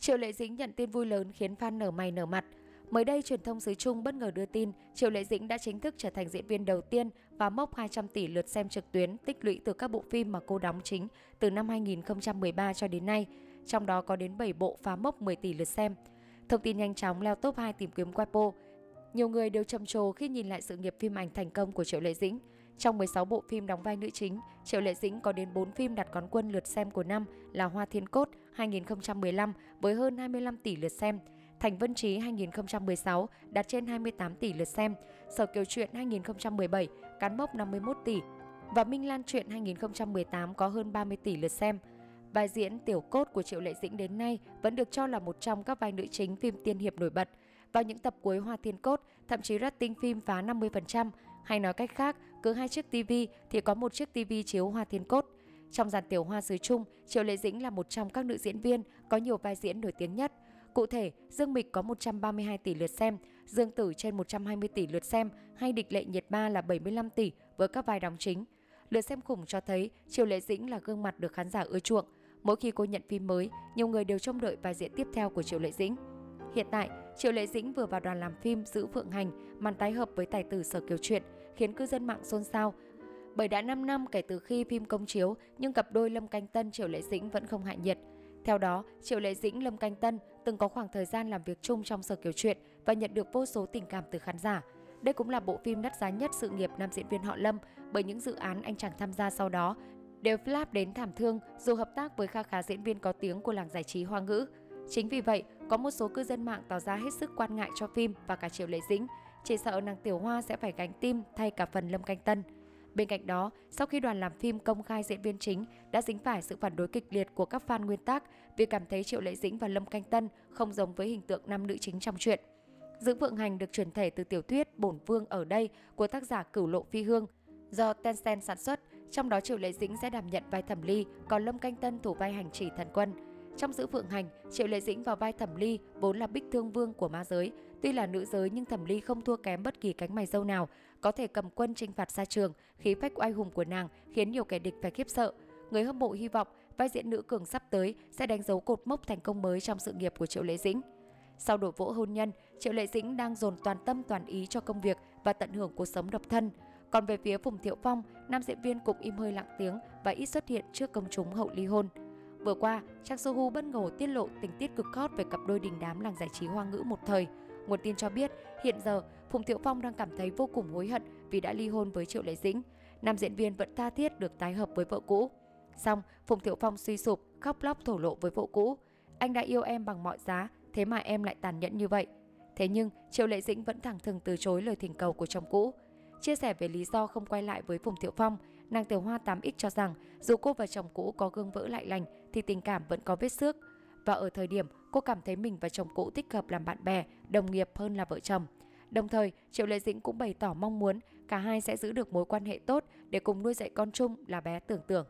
Triệu Lệ Dĩnh nhận tin vui lớn khiến fan nở mày nở mặt. Mới đây, truyền thông xứ Trung bất ngờ đưa tin Triệu Lệ Dĩnh đã chính thức trở thành diễn viên đầu tiên và mốc 200 tỷ lượt xem trực tuyến tích lũy từ các bộ phim mà cô đóng chính từ năm 2013 cho đến nay. Trong đó có đến 7 bộ phá mốc 10 tỷ lượt xem. Thông tin nhanh chóng leo top 2 tìm kiếm Weibo. Nhiều người đều trầm trồ khi nhìn lại sự nghiệp phim ảnh thành công của Triệu Lệ Dĩnh. Trong 16 bộ phim đóng vai nữ chính, Triệu Lệ Dĩnh có đến 4 phim đặt quán quân lượt xem của năm là Hoa Thiên Cốt 2015 với hơn 25 tỷ lượt xem, Thành Vân Trí 2016 đạt trên 28 tỷ lượt xem, Sở Kiều Truyện 2017 cán mốc 51 tỷ và Minh Lan Truyện 2018 có hơn 30 tỷ lượt xem. Vai diễn tiểu cốt của Triệu Lệ Dĩnh đến nay vẫn được cho là một trong các vai nữ chính phim tiên hiệp nổi bật. Vào những tập cuối Hoa Thiên Cốt, thậm chí rating phim phá 50%, hay nói cách khác, cứ hai chiếc TV thì có một chiếc TV chiếu Hoa Thiên Cốt. Trong dàn tiểu hoa sứ chung, Triệu Lệ Dĩnh là một trong các nữ diễn viên có nhiều vai diễn nổi tiếng nhất. Cụ thể, Dương Mịch có 132 tỷ lượt xem, Dương Tử trên 120 tỷ lượt xem hay Địch Lệ Nhiệt Ba là 75 tỷ với các vai đóng chính. Lượt xem khủng cho thấy Triệu Lệ Dĩnh là gương mặt được khán giả ưa chuộng. Mỗi khi cô nhận phim mới, nhiều người đều trông đợi vai diễn tiếp theo của Triệu Lệ Dĩnh. Hiện tại, Triệu Lệ Dĩnh vừa vào đoàn làm phim Giữ Phượng Hành, màn tái hợp với tài tử Sở Kiều Truyện, khiến cư dân mạng xôn xao. Bởi đã 5 năm kể từ khi phim công chiếu, nhưng cặp đôi Lâm Canh Tân Triệu Lệ Dĩnh vẫn không hạ nhiệt. Theo đó, Triệu Lệ Dĩnh Lâm Canh Tân từng có khoảng thời gian làm việc chung trong Sở kiểu chuyện và nhận được vô số tình cảm từ khán giả. Đây cũng là bộ phim đắt giá nhất sự nghiệp nam diễn viên họ Lâm bởi những dự án anh chàng tham gia sau đó đều flop đến thảm thương dù hợp tác với kha khá diễn viên có tiếng của làng giải trí hoa ngữ. Chính vì vậy, có một số cư dân mạng tỏ ra hết sức quan ngại cho phim và cả Triệu Lệ Dĩnh, chỉ sợ nàng Tiểu Hoa sẽ phải gánh tim thay cả phần Lâm Canh Tân. Bên cạnh đó, sau khi đoàn làm phim công khai diễn viên chính đã dính phải sự phản đối kịch liệt của các fan nguyên tác vì cảm thấy Triệu Lệ Dĩnh và Lâm Canh Tân không giống với hình tượng nam nữ chính trong truyện. Giữ Vượng Hành được chuyển thể từ tiểu thuyết Bổn Vương ở đây của tác giả Cửu Lộ Phi Hương do Tencent sản xuất, trong đó Triệu Lệ Dĩnh sẽ đảm nhận vai Thẩm Ly, còn Lâm Canh Tân thủ vai hành chỉ thần quân. Trong giữ Phượng Hành, Triệu Lệ Dĩnh vào vai Thẩm Ly vốn là bích thương vương của ma giới. Tuy là nữ giới nhưng Thẩm Ly không thua kém bất kỳ cánh mày dâu nào, có thể cầm quân chinh phạt xa trường, khí phách oai hùng của nàng khiến nhiều kẻ địch phải khiếp sợ. Người hâm mộ hy vọng vai diễn nữ cường sắp tới sẽ đánh dấu cột mốc thành công mới trong sự nghiệp của Triệu Lệ Dĩnh. Sau đổ vỗ hôn nhân, Triệu Lệ Dĩnh đang dồn toàn tâm toàn ý cho công việc và tận hưởng cuộc sống độc thân. Còn về phía Phùng Thiệu Phong, nam diễn viên cũng im hơi lặng tiếng và ít xuất hiện trước công chúng hậu ly hôn. Vừa qua, Trang Sohu bất ngờ tiết lộ tình tiết cực hot về cặp đôi đình đám làng giải trí hoa ngữ một thời. Nguồn tin cho biết, hiện giờ Phùng Thiệu Phong đang cảm thấy vô cùng hối hận vì đã ly hôn với Triệu Lệ Dĩnh. Nam diễn viên vẫn tha thiết được tái hợp với vợ cũ. Xong, Phùng Thiệu Phong suy sụp, khóc lóc thổ lộ với vợ cũ. Anh đã yêu em bằng mọi giá, thế mà em lại tàn nhẫn như vậy. Thế nhưng, Triệu Lệ Dĩnh vẫn thẳng thừng từ chối lời thỉnh cầu của chồng cũ. Chia sẻ về lý do không quay lại với Phùng Thiệu Phong, nàng Tiểu Hoa 8X cho rằng dù cô và chồng cũ có gương vỡ lại lành thì tình cảm vẫn có vết xước. Và ở thời điểm cô cảm thấy mình và chồng cũ thích hợp làm bạn bè, đồng nghiệp hơn là vợ chồng. Đồng thời, Triệu Lệ Dĩnh cũng bày tỏ mong muốn cả hai sẽ giữ được mối quan hệ tốt để cùng nuôi dạy con chung là bé tưởng tưởng.